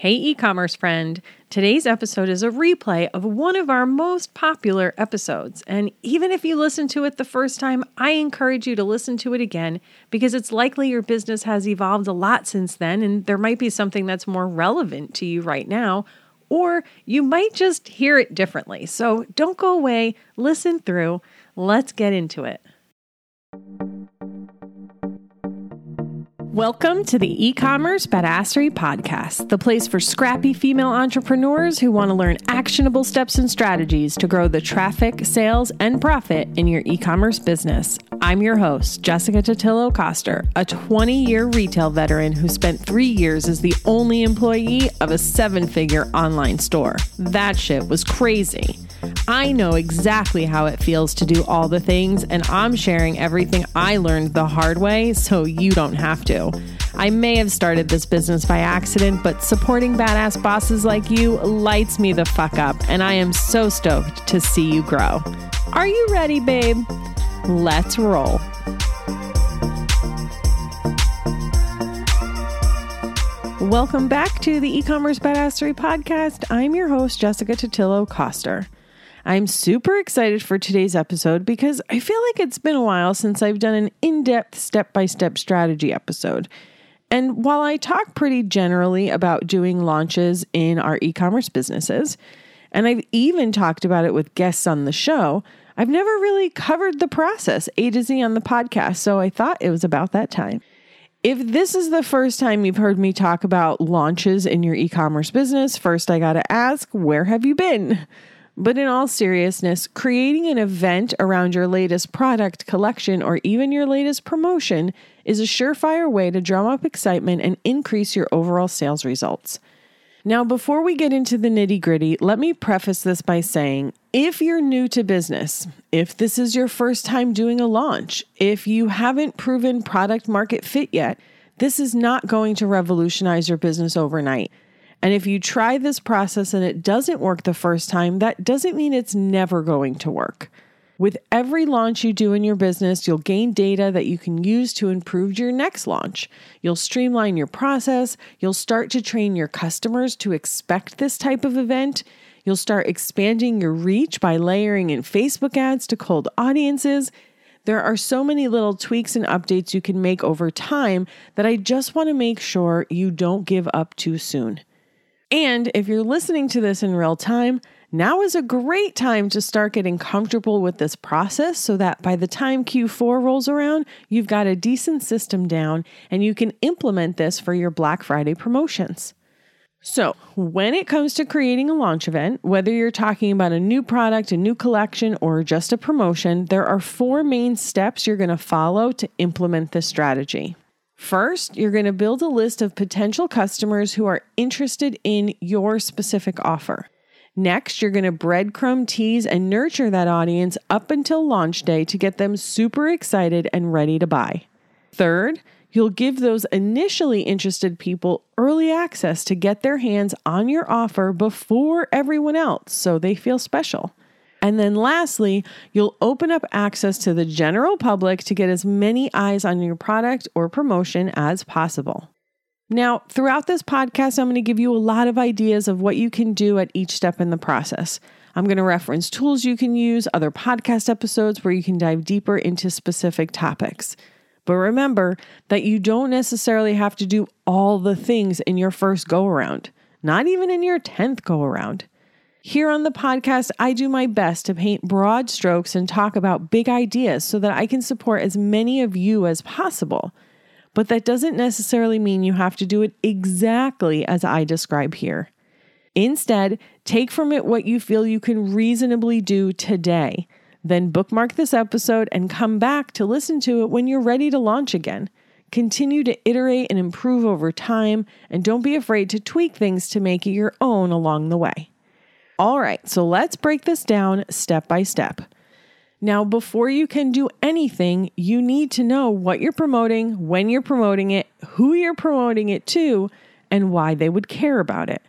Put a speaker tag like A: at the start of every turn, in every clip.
A: Hey, e commerce friend. Today's episode is a replay of one of our most popular episodes. And even if you listen to it the first time, I encourage you to listen to it again because it's likely your business has evolved a lot since then, and there might be something that's more relevant to you right now, or you might just hear it differently. So don't go away, listen through. Let's get into it. Welcome to the e commerce badassery podcast, the place for scrappy female entrepreneurs who want to learn actionable steps and strategies to grow the traffic, sales, and profit in your e commerce business. I'm your host, Jessica Totillo Coster, a 20 year retail veteran who spent three years as the only employee of a seven figure online store. That shit was crazy. I know exactly how it feels to do all the things, and I'm sharing everything I learned the hard way so you don't have to. I may have started this business by accident, but supporting badass bosses like you lights me the fuck up, and I am so stoked to see you grow. Are you ready, babe? Let's roll. Welcome back to the e-commerce badassery podcast. I'm your host, Jessica Totillo Coster. I'm super excited for today's episode because I feel like it's been a while since I've done an in depth step by step strategy episode. And while I talk pretty generally about doing launches in our e commerce businesses, and I've even talked about it with guests on the show, I've never really covered the process A to Z on the podcast. So I thought it was about that time. If this is the first time you've heard me talk about launches in your e commerce business, first I got to ask, where have you been? But in all seriousness, creating an event around your latest product collection or even your latest promotion is a surefire way to drum up excitement and increase your overall sales results. Now, before we get into the nitty gritty, let me preface this by saying if you're new to business, if this is your first time doing a launch, if you haven't proven product market fit yet, this is not going to revolutionize your business overnight. And if you try this process and it doesn't work the first time, that doesn't mean it's never going to work. With every launch you do in your business, you'll gain data that you can use to improve your next launch. You'll streamline your process. You'll start to train your customers to expect this type of event. You'll start expanding your reach by layering in Facebook ads to cold audiences. There are so many little tweaks and updates you can make over time that I just want to make sure you don't give up too soon. And if you're listening to this in real time, now is a great time to start getting comfortable with this process so that by the time Q4 rolls around, you've got a decent system down and you can implement this for your Black Friday promotions. So, when it comes to creating a launch event, whether you're talking about a new product, a new collection, or just a promotion, there are four main steps you're going to follow to implement this strategy. First, you're going to build a list of potential customers who are interested in your specific offer. Next, you're going to breadcrumb, tease, and nurture that audience up until launch day to get them super excited and ready to buy. Third, you'll give those initially interested people early access to get their hands on your offer before everyone else so they feel special. And then lastly, you'll open up access to the general public to get as many eyes on your product or promotion as possible. Now, throughout this podcast, I'm going to give you a lot of ideas of what you can do at each step in the process. I'm going to reference tools you can use, other podcast episodes where you can dive deeper into specific topics. But remember that you don't necessarily have to do all the things in your first go around, not even in your 10th go around. Here on the podcast, I do my best to paint broad strokes and talk about big ideas so that I can support as many of you as possible. But that doesn't necessarily mean you have to do it exactly as I describe here. Instead, take from it what you feel you can reasonably do today. Then bookmark this episode and come back to listen to it when you're ready to launch again. Continue to iterate and improve over time, and don't be afraid to tweak things to make it your own along the way. All right, so let's break this down step by step. Now, before you can do anything, you need to know what you're promoting, when you're promoting it, who you're promoting it to, and why they would care about it.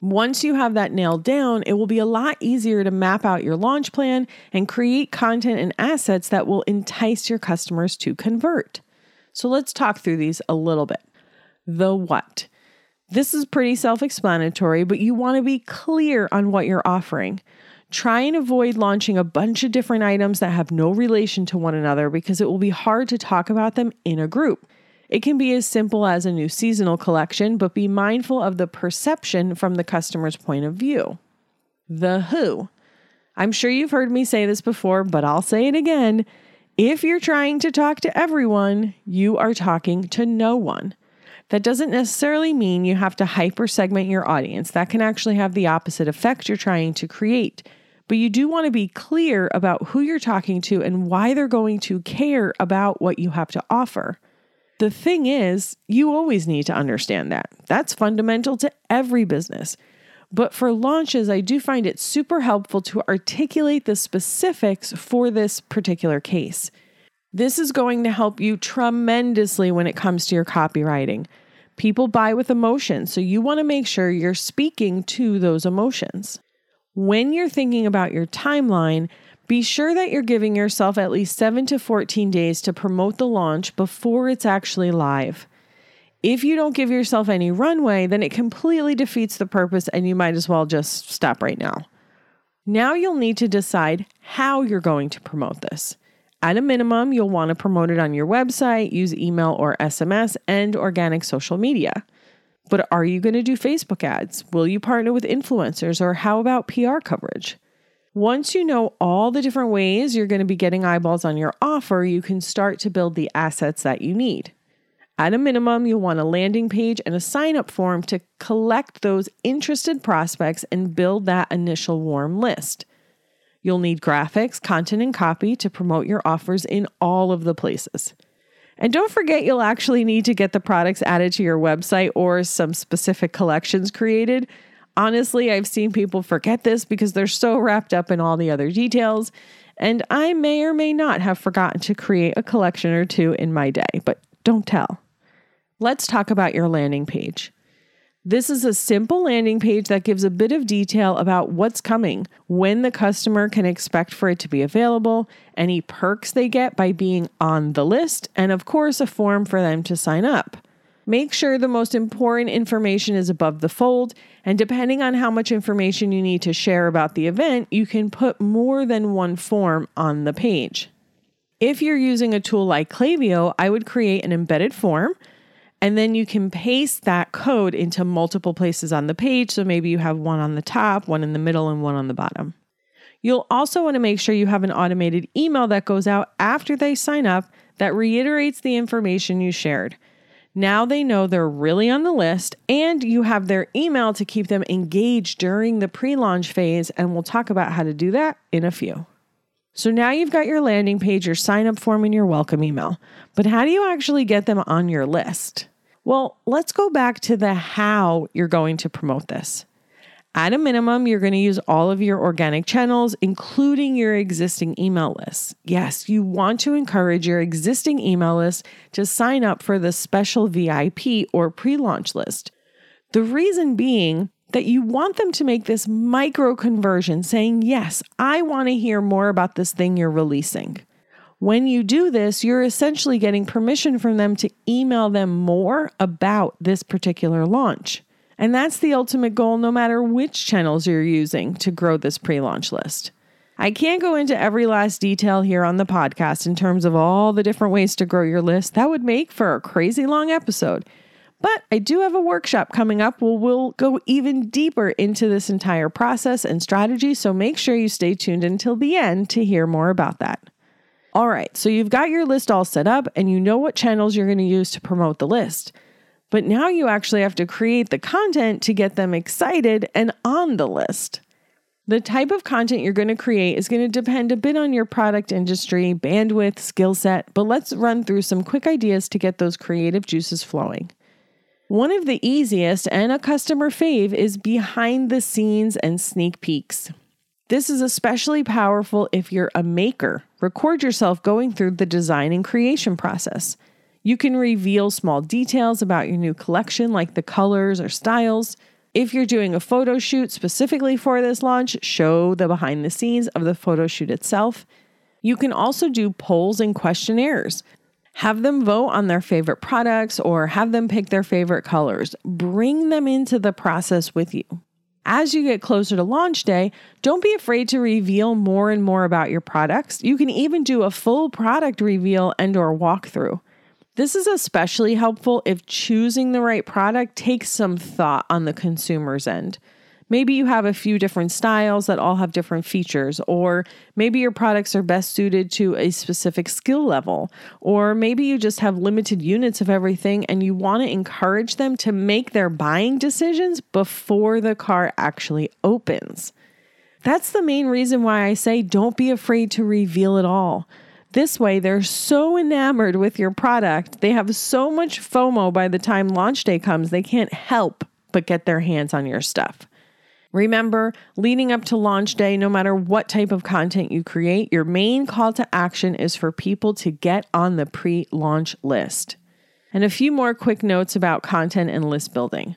A: Once you have that nailed down, it will be a lot easier to map out your launch plan and create content and assets that will entice your customers to convert. So let's talk through these a little bit. The what. This is pretty self explanatory, but you want to be clear on what you're offering. Try and avoid launching a bunch of different items that have no relation to one another because it will be hard to talk about them in a group. It can be as simple as a new seasonal collection, but be mindful of the perception from the customer's point of view. The who. I'm sure you've heard me say this before, but I'll say it again. If you're trying to talk to everyone, you are talking to no one. That doesn't necessarily mean you have to hyper segment your audience. That can actually have the opposite effect you're trying to create. But you do want to be clear about who you're talking to and why they're going to care about what you have to offer. The thing is, you always need to understand that. That's fundamental to every business. But for launches, I do find it super helpful to articulate the specifics for this particular case. This is going to help you tremendously when it comes to your copywriting. People buy with emotion, so you want to make sure you're speaking to those emotions. When you're thinking about your timeline, be sure that you're giving yourself at least 7 to 14 days to promote the launch before it's actually live. If you don't give yourself any runway, then it completely defeats the purpose and you might as well just stop right now. Now you'll need to decide how you're going to promote this. At a minimum, you'll want to promote it on your website, use email or SMS, and organic social media. But are you going to do Facebook ads? Will you partner with influencers or how about PR coverage? Once you know all the different ways you're going to be getting eyeballs on your offer, you can start to build the assets that you need. At a minimum, you'll want a landing page and a sign up form to collect those interested prospects and build that initial warm list. You'll need graphics, content, and copy to promote your offers in all of the places. And don't forget, you'll actually need to get the products added to your website or some specific collections created. Honestly, I've seen people forget this because they're so wrapped up in all the other details. And I may or may not have forgotten to create a collection or two in my day, but don't tell. Let's talk about your landing page. This is a simple landing page that gives a bit of detail about what's coming, when the customer can expect for it to be available, any perks they get by being on the list, and of course, a form for them to sign up. Make sure the most important information is above the fold, and depending on how much information you need to share about the event, you can put more than one form on the page. If you're using a tool like Klaviyo, I would create an embedded form and then you can paste that code into multiple places on the page. So maybe you have one on the top, one in the middle, and one on the bottom. You'll also want to make sure you have an automated email that goes out after they sign up that reiterates the information you shared. Now they know they're really on the list, and you have their email to keep them engaged during the pre launch phase. And we'll talk about how to do that in a few. So now you've got your landing page, your sign up form, and your welcome email. But how do you actually get them on your list? Well, let's go back to the how you're going to promote this. At a minimum, you're going to use all of your organic channels, including your existing email lists. Yes, you want to encourage your existing email list to sign up for the special VIP or pre launch list. The reason being that you want them to make this micro conversion saying, Yes, I want to hear more about this thing you're releasing. When you do this, you're essentially getting permission from them to email them more about this particular launch. And that's the ultimate goal, no matter which channels you're using to grow this pre launch list. I can't go into every last detail here on the podcast in terms of all the different ways to grow your list. That would make for a crazy long episode. But I do have a workshop coming up where we'll go even deeper into this entire process and strategy. So make sure you stay tuned until the end to hear more about that. All right, so you've got your list all set up and you know what channels you're going to use to promote the list. But now you actually have to create the content to get them excited and on the list. The type of content you're going to create is going to depend a bit on your product industry, bandwidth, skill set, but let's run through some quick ideas to get those creative juices flowing. One of the easiest and a customer fave is behind the scenes and sneak peeks. This is especially powerful if you're a maker. Record yourself going through the design and creation process. You can reveal small details about your new collection, like the colors or styles. If you're doing a photo shoot specifically for this launch, show the behind the scenes of the photo shoot itself. You can also do polls and questionnaires. Have them vote on their favorite products or have them pick their favorite colors. Bring them into the process with you. As you get closer to launch day, don't be afraid to reveal more and more about your products. You can even do a full product reveal and or walkthrough. This is especially helpful if choosing the right product takes some thought on the consumer's end. Maybe you have a few different styles that all have different features, or maybe your products are best suited to a specific skill level, or maybe you just have limited units of everything and you want to encourage them to make their buying decisions before the car actually opens. That's the main reason why I say don't be afraid to reveal it all. This way, they're so enamored with your product, they have so much FOMO by the time launch day comes, they can't help but get their hands on your stuff. Remember, leading up to launch day, no matter what type of content you create, your main call to action is for people to get on the pre launch list. And a few more quick notes about content and list building.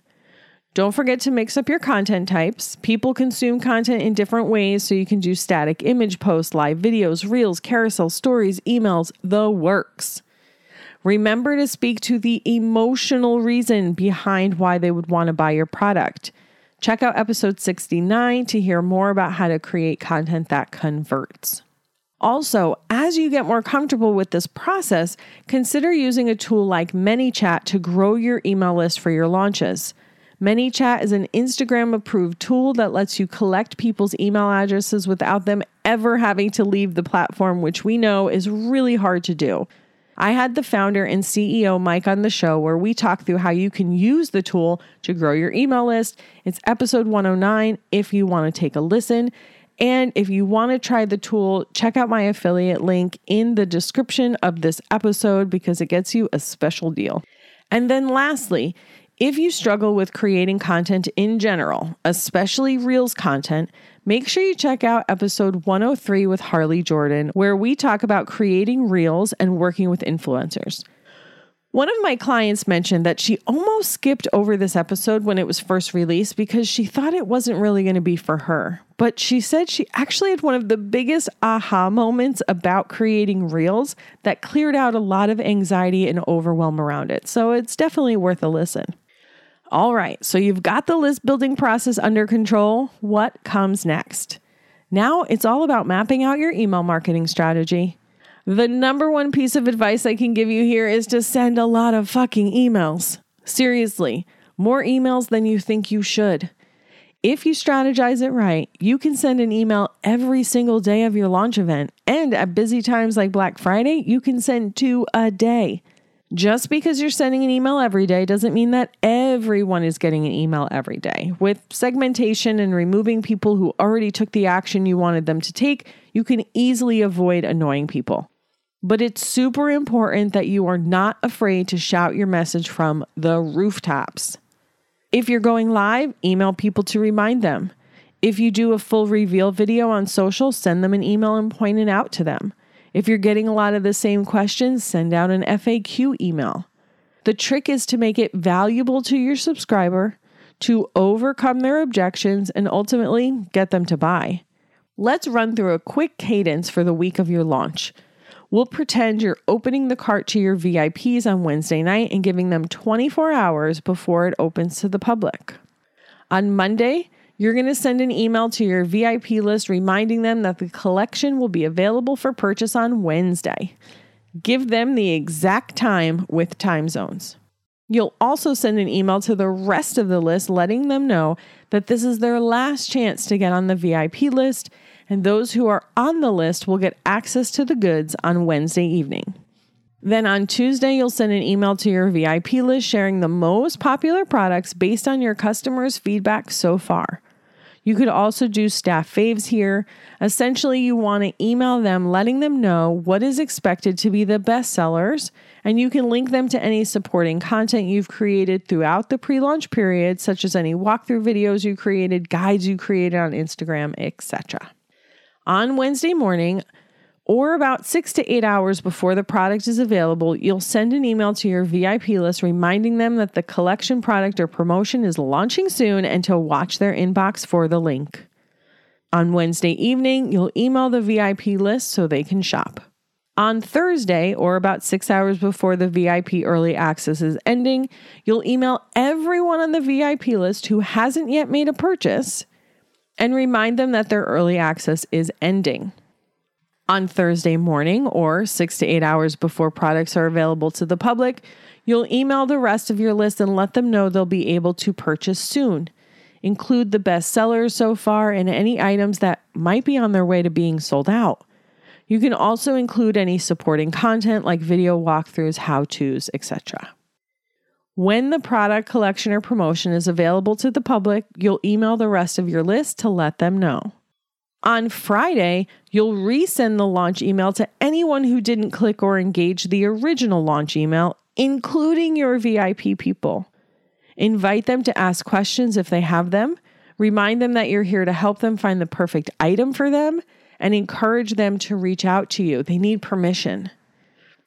A: Don't forget to mix up your content types. People consume content in different ways, so you can do static image posts, live videos, reels, carousel stories, emails, the works. Remember to speak to the emotional reason behind why they would want to buy your product. Check out episode 69 to hear more about how to create content that converts. Also, as you get more comfortable with this process, consider using a tool like ManyChat to grow your email list for your launches. ManyChat is an Instagram approved tool that lets you collect people's email addresses without them ever having to leave the platform, which we know is really hard to do. I had the founder and CEO Mike on the show where we talk through how you can use the tool to grow your email list. It's episode 109 if you want to take a listen. And if you want to try the tool, check out my affiliate link in the description of this episode because it gets you a special deal. And then lastly, if you struggle with creating content in general, especially Reels content, make sure you check out episode 103 with Harley Jordan, where we talk about creating Reels and working with influencers. One of my clients mentioned that she almost skipped over this episode when it was first released because she thought it wasn't really going to be for her. But she said she actually had one of the biggest aha moments about creating reels that cleared out a lot of anxiety and overwhelm around it. So it's definitely worth a listen. All right, so you've got the list building process under control. What comes next? Now it's all about mapping out your email marketing strategy. The number one piece of advice I can give you here is to send a lot of fucking emails. Seriously, more emails than you think you should. If you strategize it right, you can send an email every single day of your launch event. And at busy times like Black Friday, you can send two a day. Just because you're sending an email every day doesn't mean that everyone is getting an email every day. With segmentation and removing people who already took the action you wanted them to take, you can easily avoid annoying people. But it's super important that you are not afraid to shout your message from the rooftops. If you're going live, email people to remind them. If you do a full reveal video on social, send them an email and point it out to them. If you're getting a lot of the same questions, send out an FAQ email. The trick is to make it valuable to your subscriber, to overcome their objections, and ultimately get them to buy. Let's run through a quick cadence for the week of your launch. We'll pretend you're opening the cart to your VIPs on Wednesday night and giving them 24 hours before it opens to the public. On Monday, you're going to send an email to your VIP list reminding them that the collection will be available for purchase on Wednesday. Give them the exact time with time zones. You'll also send an email to the rest of the list letting them know that this is their last chance to get on the VIP list, and those who are on the list will get access to the goods on Wednesday evening. Then on Tuesday, you'll send an email to your VIP list sharing the most popular products based on your customers' feedback so far. You could also do staff faves here. Essentially, you want to email them letting them know what is expected to be the best sellers, and you can link them to any supporting content you've created throughout the pre launch period, such as any walkthrough videos you created, guides you created on Instagram, etc. On Wednesday morning, or about six to eight hours before the product is available, you'll send an email to your VIP list reminding them that the collection product or promotion is launching soon and to watch their inbox for the link. On Wednesday evening, you'll email the VIP list so they can shop. On Thursday, or about six hours before the VIP early access is ending, you'll email everyone on the VIP list who hasn't yet made a purchase and remind them that their early access is ending. On Thursday morning, or six to eight hours before products are available to the public, you'll email the rest of your list and let them know they'll be able to purchase soon. Include the best sellers so far and any items that might be on their way to being sold out. You can also include any supporting content like video walkthroughs, how to's, etc. When the product collection or promotion is available to the public, you'll email the rest of your list to let them know. On Friday, you'll resend the launch email to anyone who didn't click or engage the original launch email, including your VIP people. Invite them to ask questions if they have them. Remind them that you're here to help them find the perfect item for them and encourage them to reach out to you. They need permission.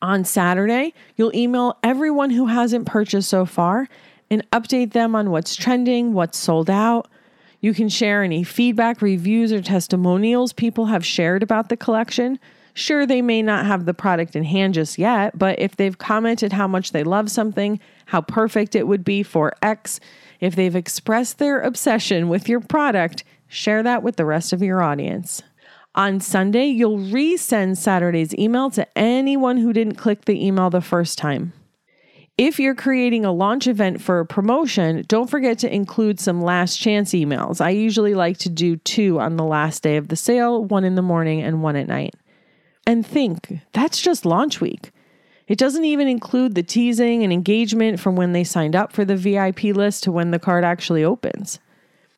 A: On Saturday, you'll email everyone who hasn't purchased so far and update them on what's trending, what's sold out. You can share any feedback, reviews, or testimonials people have shared about the collection. Sure, they may not have the product in hand just yet, but if they've commented how much they love something, how perfect it would be for X, if they've expressed their obsession with your product, share that with the rest of your audience. On Sunday, you'll resend Saturday's email to anyone who didn't click the email the first time. If you're creating a launch event for a promotion, don't forget to include some last chance emails. I usually like to do two on the last day of the sale, one in the morning and one at night. And think, that's just launch week. It doesn't even include the teasing and engagement from when they signed up for the VIP list to when the card actually opens.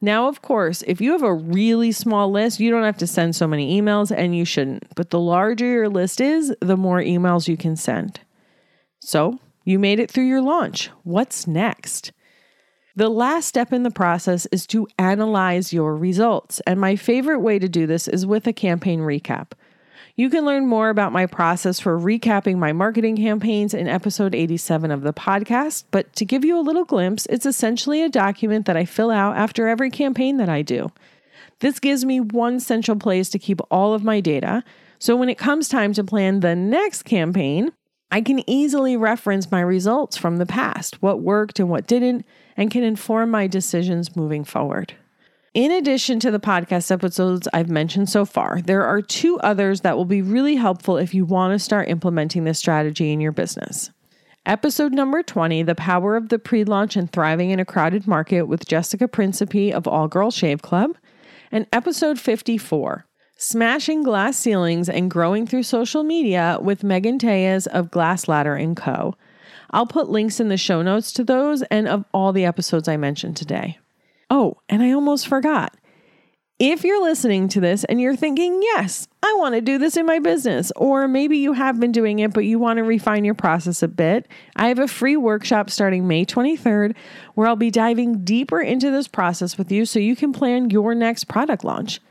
A: Now, of course, if you have a really small list, you don't have to send so many emails and you shouldn't. But the larger your list is, the more emails you can send. So, you made it through your launch. What's next? The last step in the process is to analyze your results. And my favorite way to do this is with a campaign recap. You can learn more about my process for recapping my marketing campaigns in episode 87 of the podcast. But to give you a little glimpse, it's essentially a document that I fill out after every campaign that I do. This gives me one central place to keep all of my data. So when it comes time to plan the next campaign, I can easily reference my results from the past, what worked and what didn't, and can inform my decisions moving forward. In addition to the podcast episodes I've mentioned so far, there are two others that will be really helpful if you want to start implementing this strategy in your business. Episode number 20, The Power of the Pre Launch and Thriving in a Crowded Market with Jessica Principe of All Girl Shave Club. And episode 54, Smashing Glass Ceilings and Growing Through Social Media with Megan Tellez of Glass Ladder & Co. I'll put links in the show notes to those and of all the episodes I mentioned today. Oh, and I almost forgot. If you're listening to this and you're thinking, yes, I want to do this in my business, or maybe you have been doing it, but you want to refine your process a bit, I have a free workshop starting May 23rd where I'll be diving deeper into this process with you so you can plan your next product launch.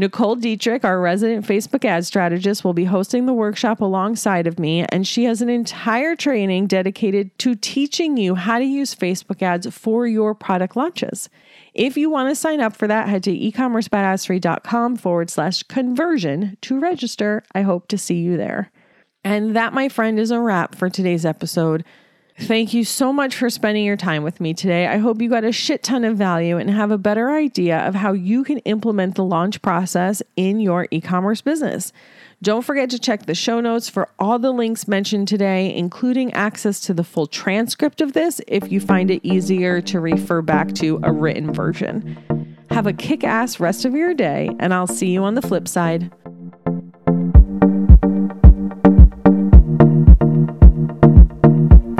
A: Nicole Dietrich, our resident Facebook ad strategist, will be hosting the workshop alongside of me, and she has an entire training dedicated to teaching you how to use Facebook ads for your product launches. If you want to sign up for that, head to ecommercebadassery.com forward slash conversion to register. I hope to see you there. And that, my friend, is a wrap for today's episode. Thank you so much for spending your time with me today. I hope you got a shit ton of value and have a better idea of how you can implement the launch process in your e commerce business. Don't forget to check the show notes for all the links mentioned today, including access to the full transcript of this if you find it easier to refer back to a written version. Have a kick ass rest of your day, and I'll see you on the flip side.